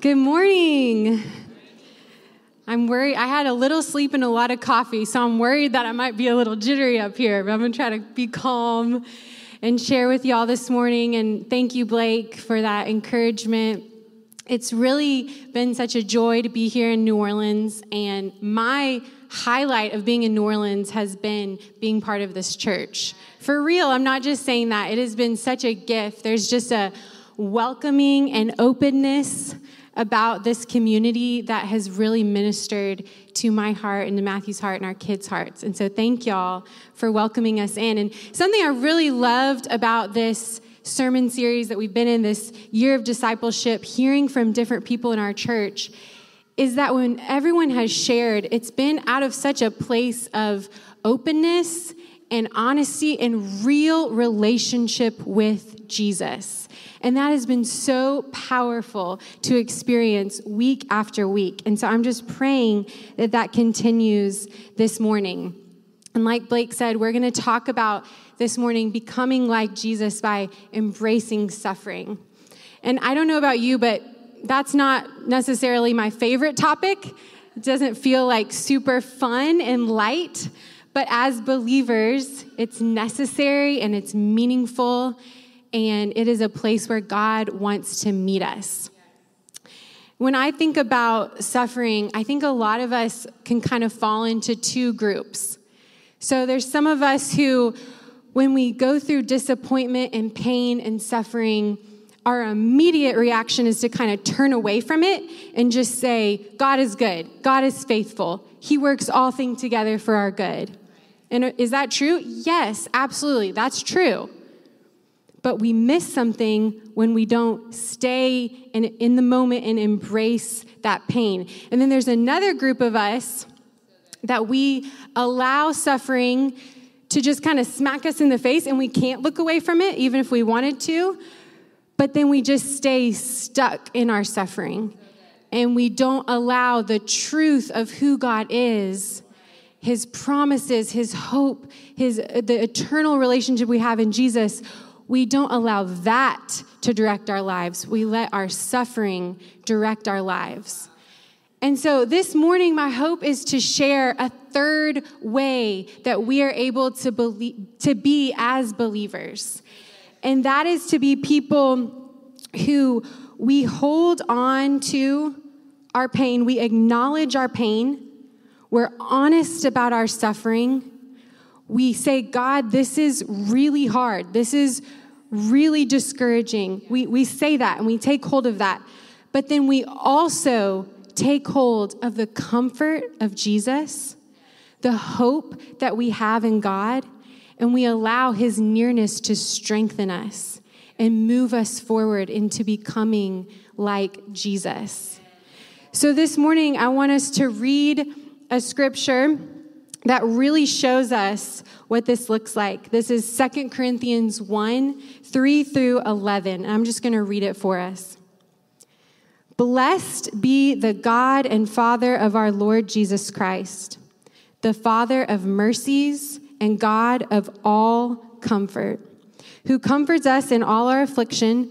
Good morning. I'm worried. I had a little sleep and a lot of coffee, so I'm worried that I might be a little jittery up here, but I'm going to try to be calm and share with y'all this morning. And thank you, Blake, for that encouragement. It's really been such a joy to be here in New Orleans, and my highlight of being in New Orleans has been being part of this church. For real, I'm not just saying that. It has been such a gift. There's just a welcoming and openness about this community that has really ministered to my heart and to Matthew's heart and our kids' hearts. And so thank y'all for welcoming us in. And something I really loved about this sermon series that we've been in this year of discipleship, hearing from different people in our church, is that when everyone has shared, it's been out of such a place of openness and honesty and real relationship with Jesus. And that has been so powerful to experience week after week. And so I'm just praying that that continues this morning. And like Blake said, we're going to talk about this morning becoming like Jesus by embracing suffering. And I don't know about you, but that's not necessarily my favorite topic. It doesn't feel like super fun and light. But as believers, it's necessary and it's meaningful and it is a place where God wants to meet us. When I think about suffering, I think a lot of us can kind of fall into two groups. So there's some of us who, when we go through disappointment and pain and suffering, our immediate reaction is to kind of turn away from it and just say, God is good, God is faithful, He works all things together for our good. And is that true? Yes, absolutely, that's true but we miss something when we don't stay in, in the moment and embrace that pain. And then there's another group of us that we allow suffering to just kind of smack us in the face and we can't look away from it, even if we wanted to. But then we just stay stuck in our suffering and we don't allow the truth of who God is his promises his hope his uh, the eternal relationship we have in jesus we don't allow that to direct our lives. We let our suffering direct our lives. And so this morning, my hope is to share a third way that we are able to, believe, to be as believers. And that is to be people who we hold on to our pain, we acknowledge our pain, we're honest about our suffering. We say, God, this is really hard. This is really discouraging. We, we say that and we take hold of that. But then we also take hold of the comfort of Jesus, the hope that we have in God, and we allow his nearness to strengthen us and move us forward into becoming like Jesus. So this morning, I want us to read a scripture that really shows us what this looks like. This is Second Corinthians 1 3 through 11. I'm just going to read it for us. Blessed be the God and Father of our Lord Jesus Christ, the Father of mercies and God of all comfort, who comforts us in all our affliction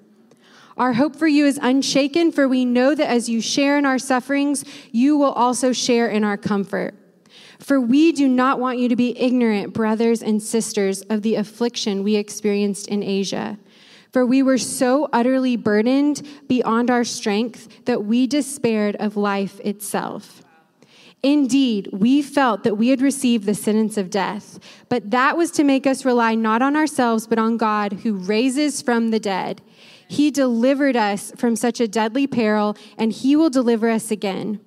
Our hope for you is unshaken, for we know that as you share in our sufferings, you will also share in our comfort. For we do not want you to be ignorant, brothers and sisters, of the affliction we experienced in Asia. For we were so utterly burdened beyond our strength that we despaired of life itself. Indeed, we felt that we had received the sentence of death, but that was to make us rely not on ourselves, but on God who raises from the dead. He delivered us from such a deadly peril, and He will deliver us again.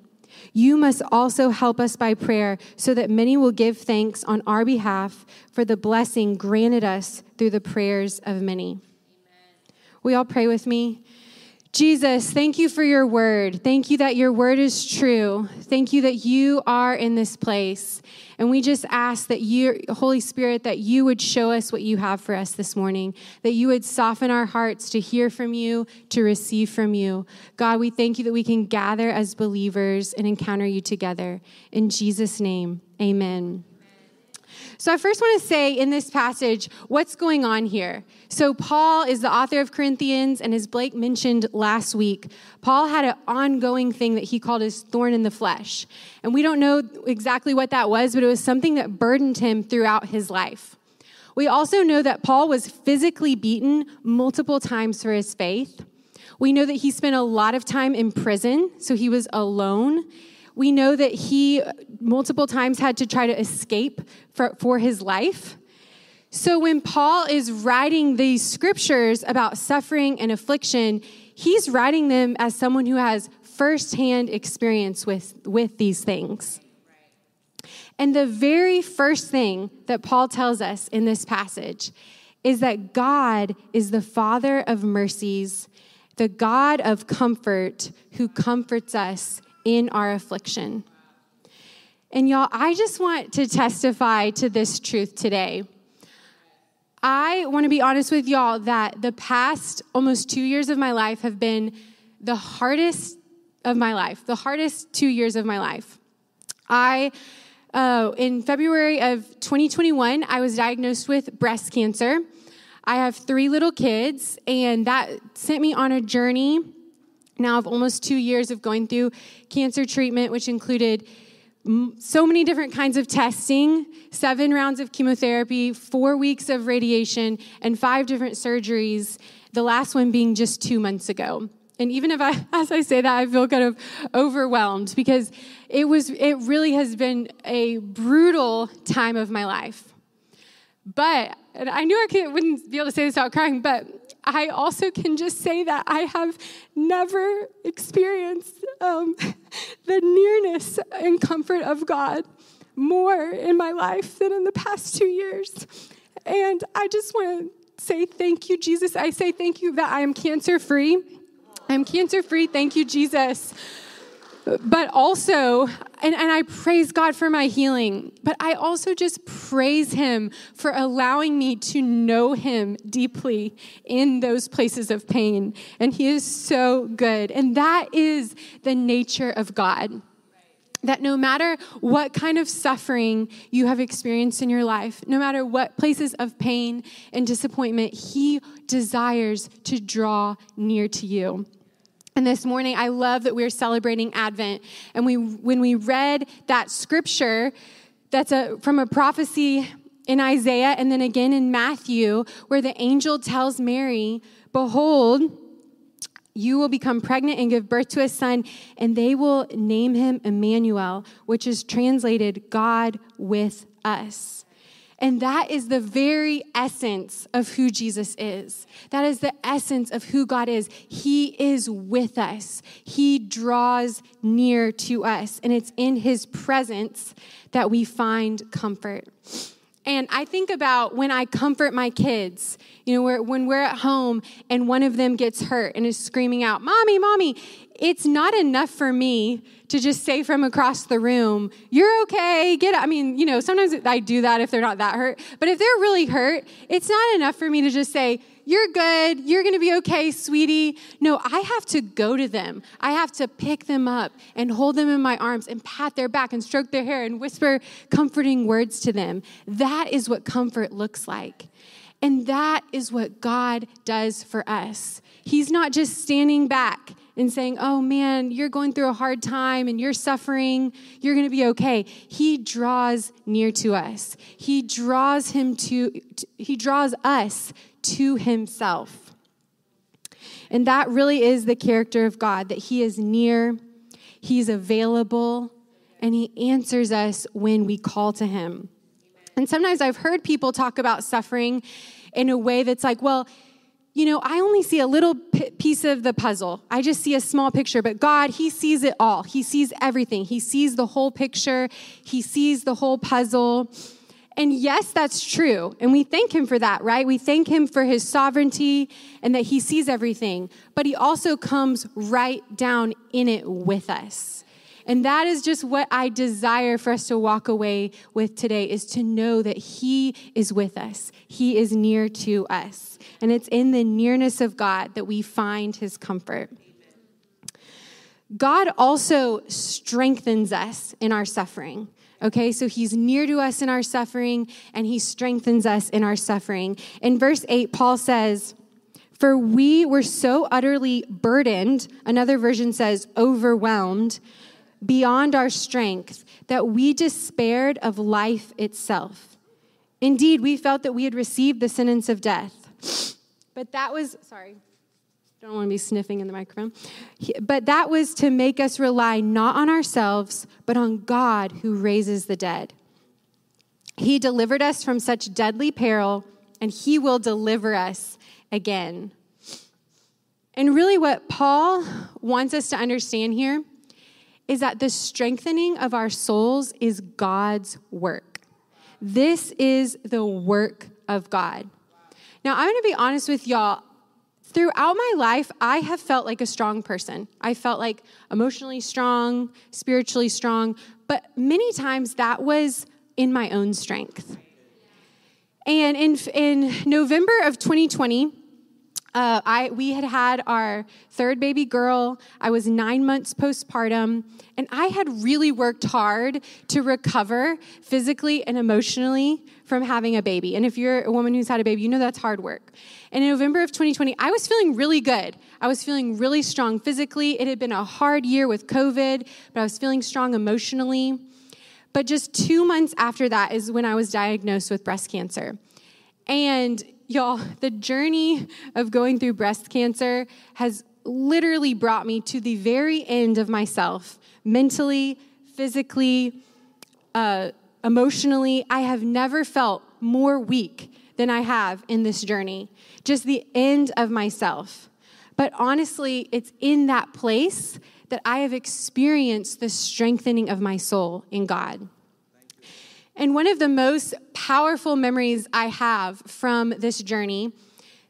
You must also help us by prayer so that many will give thanks on our behalf for the blessing granted us through the prayers of many. Amen. We all pray with me. Jesus, thank you for your word. Thank you that your word is true. Thank you that you are in this place. And we just ask that you, Holy Spirit, that you would show us what you have for us this morning, that you would soften our hearts to hear from you, to receive from you. God, we thank you that we can gather as believers and encounter you together. In Jesus' name, amen. So, I first want to say in this passage what's going on here. So, Paul is the author of Corinthians, and as Blake mentioned last week, Paul had an ongoing thing that he called his thorn in the flesh. And we don't know exactly what that was, but it was something that burdened him throughout his life. We also know that Paul was physically beaten multiple times for his faith. We know that he spent a lot of time in prison, so he was alone. We know that he uh, multiple times had to try to escape for, for his life. So when Paul is writing these scriptures about suffering and affliction, he's writing them as someone who has firsthand experience with, with these things. And the very first thing that Paul tells us in this passage is that God is the Father of mercies, the God of comfort who comforts us in our affliction. And y'all, I just want to testify to this truth today. I want to be honest with y'all that the past almost two years of my life have been the hardest of my life, the hardest two years of my life. I, uh, in February of 2021, I was diagnosed with breast cancer. I have three little kids, and that sent me on a journey now of almost two years of going through cancer treatment, which included so many different kinds of testing, seven rounds of chemotherapy, four weeks of radiation, and five different surgeries, the last one being just two months ago. And even if I, as I say that, I feel kind of overwhelmed because it was, it really has been a brutal time of my life. But, and I knew I wouldn't be able to say this without crying, but I also can just say that I have never experienced um, the nearness and comfort of God more in my life than in the past two years. And I just want to say thank you, Jesus. I say thank you that I am cancer free. I'm cancer free. Thank you, Jesus but also, and, and I praise God for my healing, but I also just praise Him for allowing me to know Him deeply in those places of pain. And He is so good. And that is the nature of God. That no matter what kind of suffering you have experienced in your life, no matter what places of pain and disappointment, He desires to draw near to you. And this morning, I love that we're celebrating Advent. And we, when we read that scripture, that's a, from a prophecy in Isaiah and then again in Matthew, where the angel tells Mary, Behold, you will become pregnant and give birth to a son, and they will name him Emmanuel, which is translated God with us. And that is the very essence of who Jesus is. That is the essence of who God is. He is with us, He draws near to us. And it's in His presence that we find comfort. And I think about when I comfort my kids, you know, when we're at home and one of them gets hurt and is screaming out, Mommy, Mommy, it's not enough for me to just say from across the room, You're okay, get I mean, you know, sometimes I do that if they're not that hurt, but if they're really hurt, it's not enough for me to just say, You're good, you're gonna be okay, sweetie. No, I have to go to them. I have to pick them up and hold them in my arms and pat their back and stroke their hair and whisper comforting words to them. That is what comfort looks like. And that is what God does for us. He's not just standing back and saying, Oh man, you're going through a hard time and you're suffering, you're going to be okay. He draws near to us. He draws him to he draws us to himself. And that really is the character of God that he is near, he's available, and he answers us when we call to him. And sometimes I've heard people talk about suffering in a way that's like, well, you know, I only see a little piece of the puzzle. I just see a small picture, but God, He sees it all. He sees everything. He sees the whole picture, He sees the whole puzzle. And yes, that's true. And we thank him for that, right? We thank him for his sovereignty and that he sees everything. But he also comes right down in it with us. And that is just what I desire for us to walk away with today is to know that he is with us. He is near to us. And it's in the nearness of God that we find his comfort. God also strengthens us in our suffering. Okay, so he's near to us in our suffering and he strengthens us in our suffering. In verse 8, Paul says, For we were so utterly burdened, another version says, overwhelmed, beyond our strength, that we despaired of life itself. Indeed, we felt that we had received the sentence of death. But that was, sorry, don't want to be sniffing in the microphone. But that was to make us rely not on ourselves, but on God who raises the dead. He delivered us from such deadly peril, and He will deliver us again. And really, what Paul wants us to understand here is that the strengthening of our souls is God's work. This is the work of God. Now, I'm going to be honest with y'all throughout my life, I have felt like a strong person. I felt like emotionally strong, spiritually strong, but many times that was in my own strength. And in, in November of 2020, uh, I, we had had our third baby girl. I was nine months postpartum, and I had really worked hard to recover physically and emotionally from having a baby. And if you're a woman who's had a baby, you know that's hard work. And in November of 2020, I was feeling really good. I was feeling really strong physically. It had been a hard year with COVID, but I was feeling strong emotionally. But just two months after that is when I was diagnosed with breast cancer. And y'all, the journey of going through breast cancer has literally brought me to the very end of myself mentally, physically, uh, emotionally. I have never felt more weak than I have in this journey, just the end of myself. But honestly, it's in that place that I have experienced the strengthening of my soul in God. And one of the most powerful memories I have from this journey,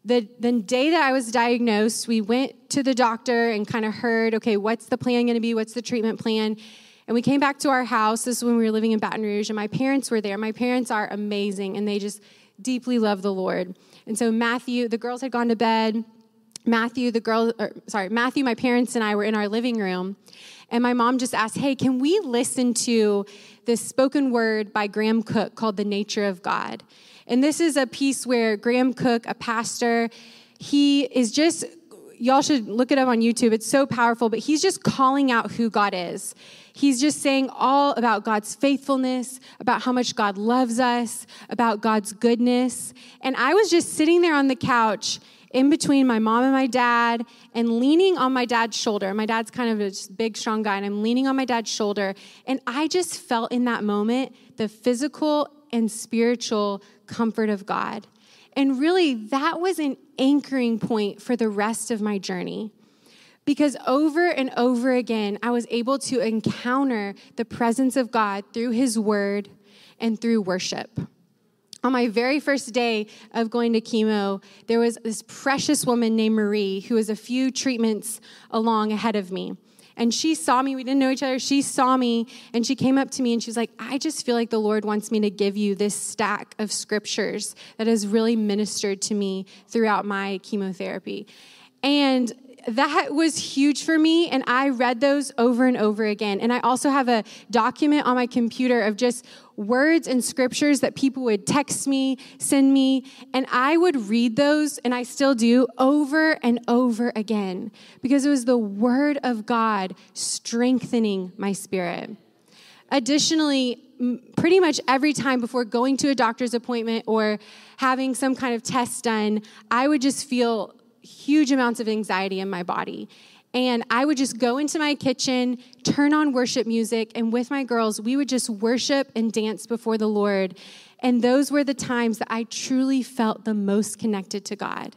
the, the day that I was diagnosed, we went to the doctor and kind of heard, okay, what's the plan going to be? What's the treatment plan? And we came back to our house. This is when we were living in Baton Rouge, and my parents were there. My parents are amazing, and they just deeply love the Lord. And so Matthew, the girls had gone to bed. Matthew, the girl, or, sorry, Matthew, my parents and I were in our living room, and my mom just asked, "Hey, can we listen to this spoken word by Graham Cooke called The Nature of God. And this is a piece where Graham Cooke, a pastor, he is just, y'all should look it up on YouTube. It's so powerful, but he's just calling out who God is. He's just saying all about God's faithfulness, about how much God loves us, about God's goodness. And I was just sitting there on the couch in between my mom and my dad and leaning on my dad's shoulder. My dad's kind of a big, strong guy, and I'm leaning on my dad's shoulder. And I just felt in that moment the physical and spiritual comfort of God. And really, that was an anchoring point for the rest of my journey. Because over and over again, I was able to encounter the presence of God through His Word and through worship on my very first day of going to chemo, there was this precious woman named Marie who was a few treatments along ahead of me. And she saw me, we didn't know each other. She saw me and she came up to me and she was like, I just feel like the Lord wants me to give you this stack of scriptures that has really ministered to me throughout my chemotherapy. And that was huge for me and i read those over and over again. And i also have a document on my computer of just words and scriptures that people would text me send me and i would read those and i still do over and over again because it was the word of god strengthening my spirit. Additionally pretty much every time before going to a doctor's appointment or having some kind of test done i would just feel huge amounts of anxiety in my body. And I would just go into my kitchen, turn on worship music, and with my girls, we would just worship and dance before the Lord. And those were the times that I truly felt the most connected to God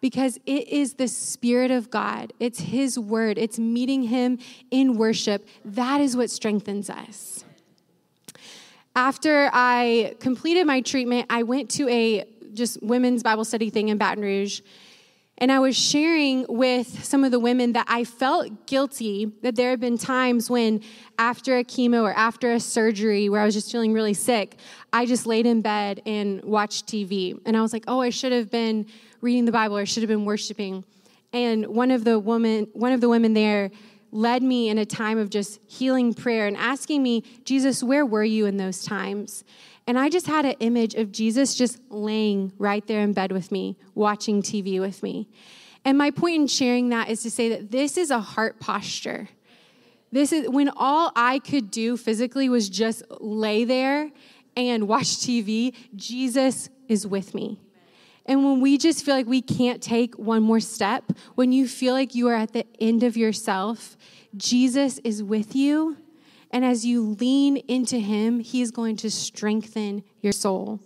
because it is the Spirit of God, it's His Word, it's meeting Him in worship. That is what strengthens us. After I completed my treatment, I went to a just women's Bible study thing in Baton Rouge. And I was sharing with some of the women that I felt guilty that there had been times when, after a chemo or after a surgery where I was just feeling really sick, I just laid in bed and watched TV. And I was like, oh, I should have been reading the Bible or I should have been worshiping. And one of the woman, one of the women there led me in a time of just healing prayer and asking me, Jesus, where were you in those times? And I just had an image of Jesus just laying right there in bed with me, watching TV with me. And my point in sharing that is to say that this is a heart posture. This is when all I could do physically was just lay there and watch TV, Jesus is with me. And when we just feel like we can't take one more step, when you feel like you are at the end of yourself, Jesus is with you and as you lean into Him, He is going to strengthen your soul.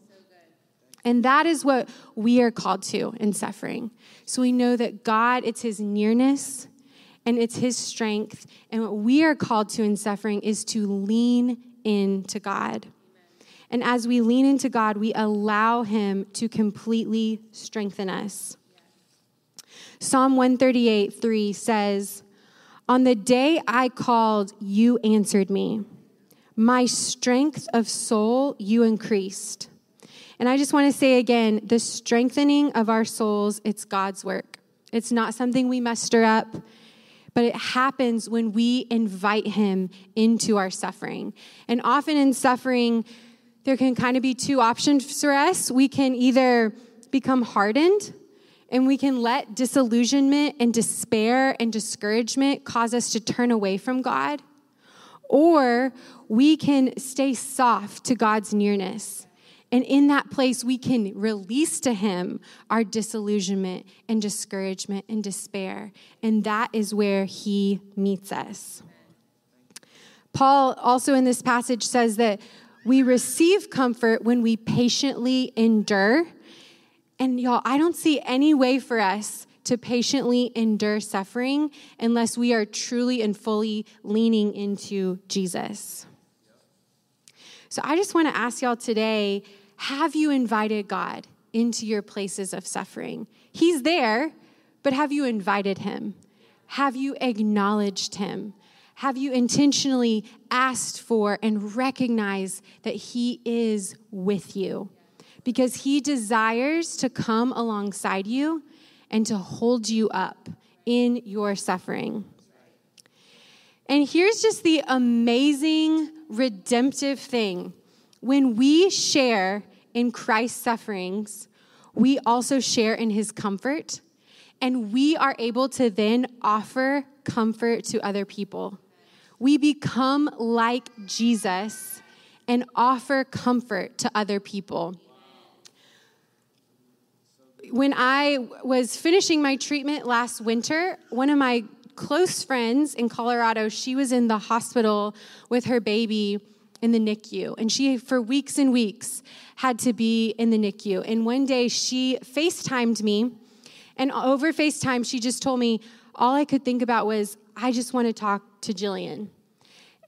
And that is what we are called to in suffering. So we know that God, it's His nearness and it's His strength. And what we are called to in suffering is to lean into God. And as we lean into God, we allow Him to completely strengthen us. Psalm 138 3 says, on the day I called, you answered me. My strength of soul you increased. And I just want to say again the strengthening of our souls, it's God's work. It's not something we muster up, but it happens when we invite Him into our suffering. And often in suffering, there can kind of be two options for us. We can either become hardened and we can let disillusionment and despair and discouragement cause us to turn away from God. Or we can stay soft to God's nearness. And in that place, we can release to Him our disillusionment and discouragement and despair. And that is where He meets us. Paul also in this passage says that we receive comfort when we patiently endure and y'all, I don't see any way for us to patiently endure suffering unless we are truly and fully leaning into Jesus. So I just want to ask y'all today have you invited God into your places of suffering? He's there, but have you invited him? Have you acknowledged him? Have you intentionally asked for and recognized that he is with you? Because he desires to come alongside you and to hold you up in your suffering. And here's just the amazing redemptive thing when we share in Christ's sufferings, we also share in his comfort, and we are able to then offer comfort to other people. We become like Jesus and offer comfort to other people when I was finishing my treatment last winter, one of my close friends in Colorado, she was in the hospital with her baby in the NICU. And she, for weeks and weeks, had to be in the NICU. And one day she FaceTimed me. And over FaceTime, she just told me, all I could think about was, I just want to talk to Jillian.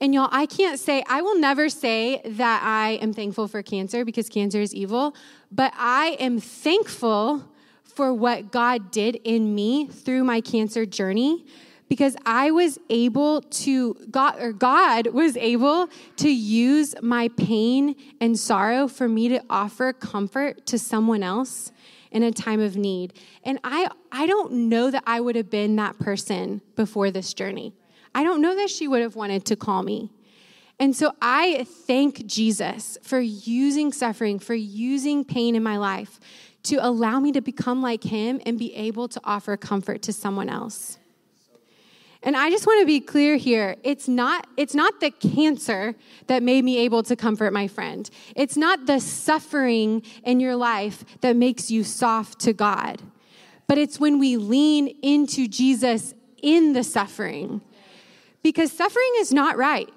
And y'all, I can't say, I will never say that I am thankful for cancer because cancer is evil, but I am thankful for what God did in me through my cancer journey because I was able to God or God was able to use my pain and sorrow for me to offer comfort to someone else in a time of need. And I I don't know that I would have been that person before this journey. I don't know that she would have wanted to call me. And so I thank Jesus for using suffering, for using pain in my life to allow me to become like him and be able to offer comfort to someone else. And I just want to be clear here. It's not, it's not the cancer that made me able to comfort my friend. It's not the suffering in your life that makes you soft to God. But it's when we lean into Jesus in the suffering. Because suffering is not right.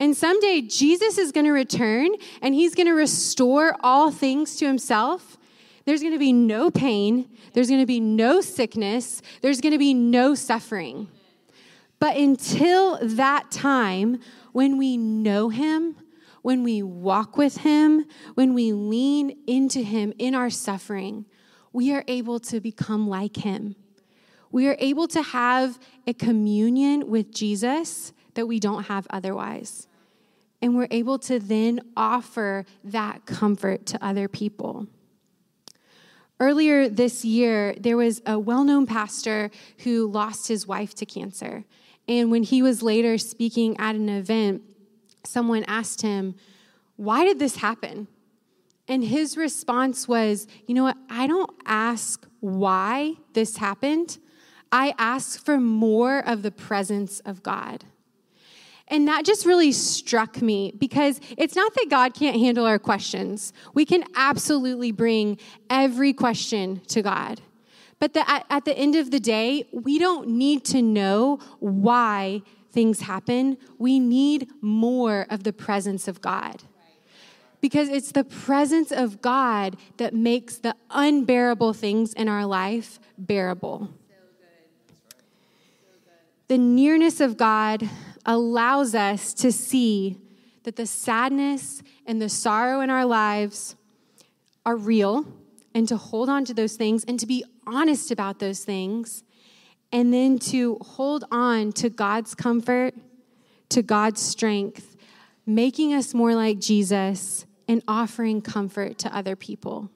And someday Jesus is going to return and he's going to restore all things to himself. There's going to be no pain, there's going to be no sickness, there's going to be no suffering. But until that time, when we know Him, when we walk with Him, when we lean into Him in our suffering, we are able to become like Him. We are able to have a communion with Jesus that we don't have otherwise. And we're able to then offer that comfort to other people. Earlier this year, there was a well known pastor who lost his wife to cancer. And when he was later speaking at an event, someone asked him, Why did this happen? And his response was, You know what? I don't ask why this happened. I ask for more of the presence of God. And that just really struck me because it's not that God can't handle our questions. We can absolutely bring every question to God. But the, at, at the end of the day, we don't need to know why things happen. We need more of the presence of God. Because it's the presence of God that makes the unbearable things in our life bearable. The nearness of God allows us to see that the sadness and the sorrow in our lives are real and to hold on to those things and to be honest about those things and then to hold on to God's comfort, to God's strength, making us more like Jesus and offering comfort to other people.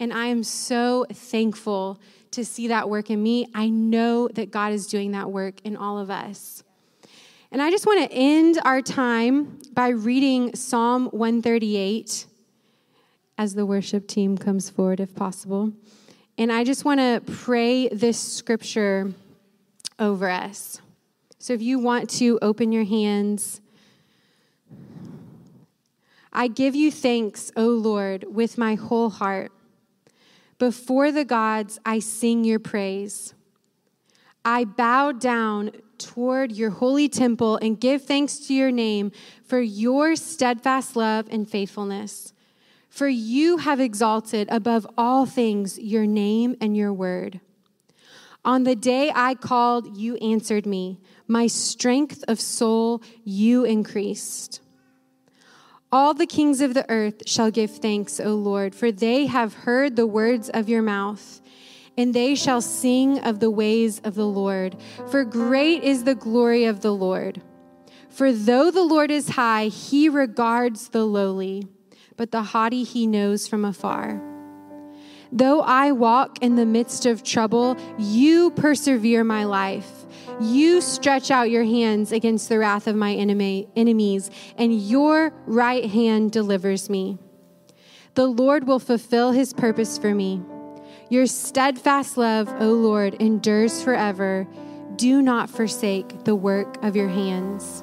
And I am so thankful to see that work in me. I know that God is doing that work in all of us. And I just want to end our time by reading Psalm 138 as the worship team comes forward, if possible. And I just want to pray this scripture over us. So if you want to open your hands, I give you thanks, O Lord, with my whole heart. Before the gods, I sing your praise. I bow down toward your holy temple and give thanks to your name for your steadfast love and faithfulness. For you have exalted above all things your name and your word. On the day I called, you answered me. My strength of soul you increased. All the kings of the earth shall give thanks, O Lord, for they have heard the words of your mouth and they shall sing of the ways of the Lord. For great is the glory of the Lord. For though the Lord is high, he regards the lowly, but the haughty he knows from afar. Though I walk in the midst of trouble, you persevere my life. You stretch out your hands against the wrath of my enemy, enemies, and your right hand delivers me. The Lord will fulfill his purpose for me. Your steadfast love, O Lord, endures forever. Do not forsake the work of your hands.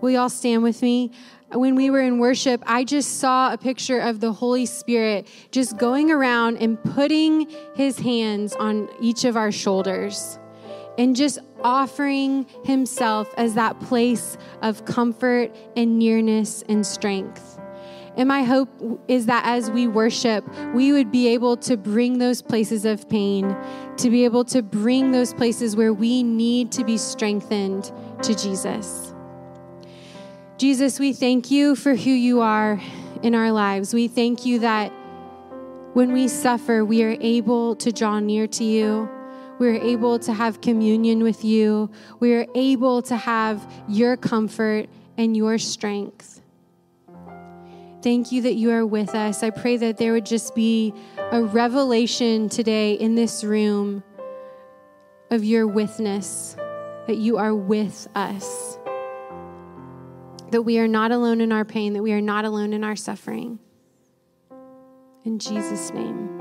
Will you all stand with me? When we were in worship, I just saw a picture of the Holy Spirit just going around and putting his hands on each of our shoulders and just offering himself as that place of comfort and nearness and strength. And my hope is that as we worship, we would be able to bring those places of pain, to be able to bring those places where we need to be strengthened to Jesus. Jesus, we thank you for who you are in our lives. We thank you that when we suffer, we are able to draw near to you. We are able to have communion with you. We are able to have your comfort and your strength. Thank you that you are with us. I pray that there would just be a revelation today in this room of your witness, that you are with us, that we are not alone in our pain, that we are not alone in our suffering. In Jesus' name.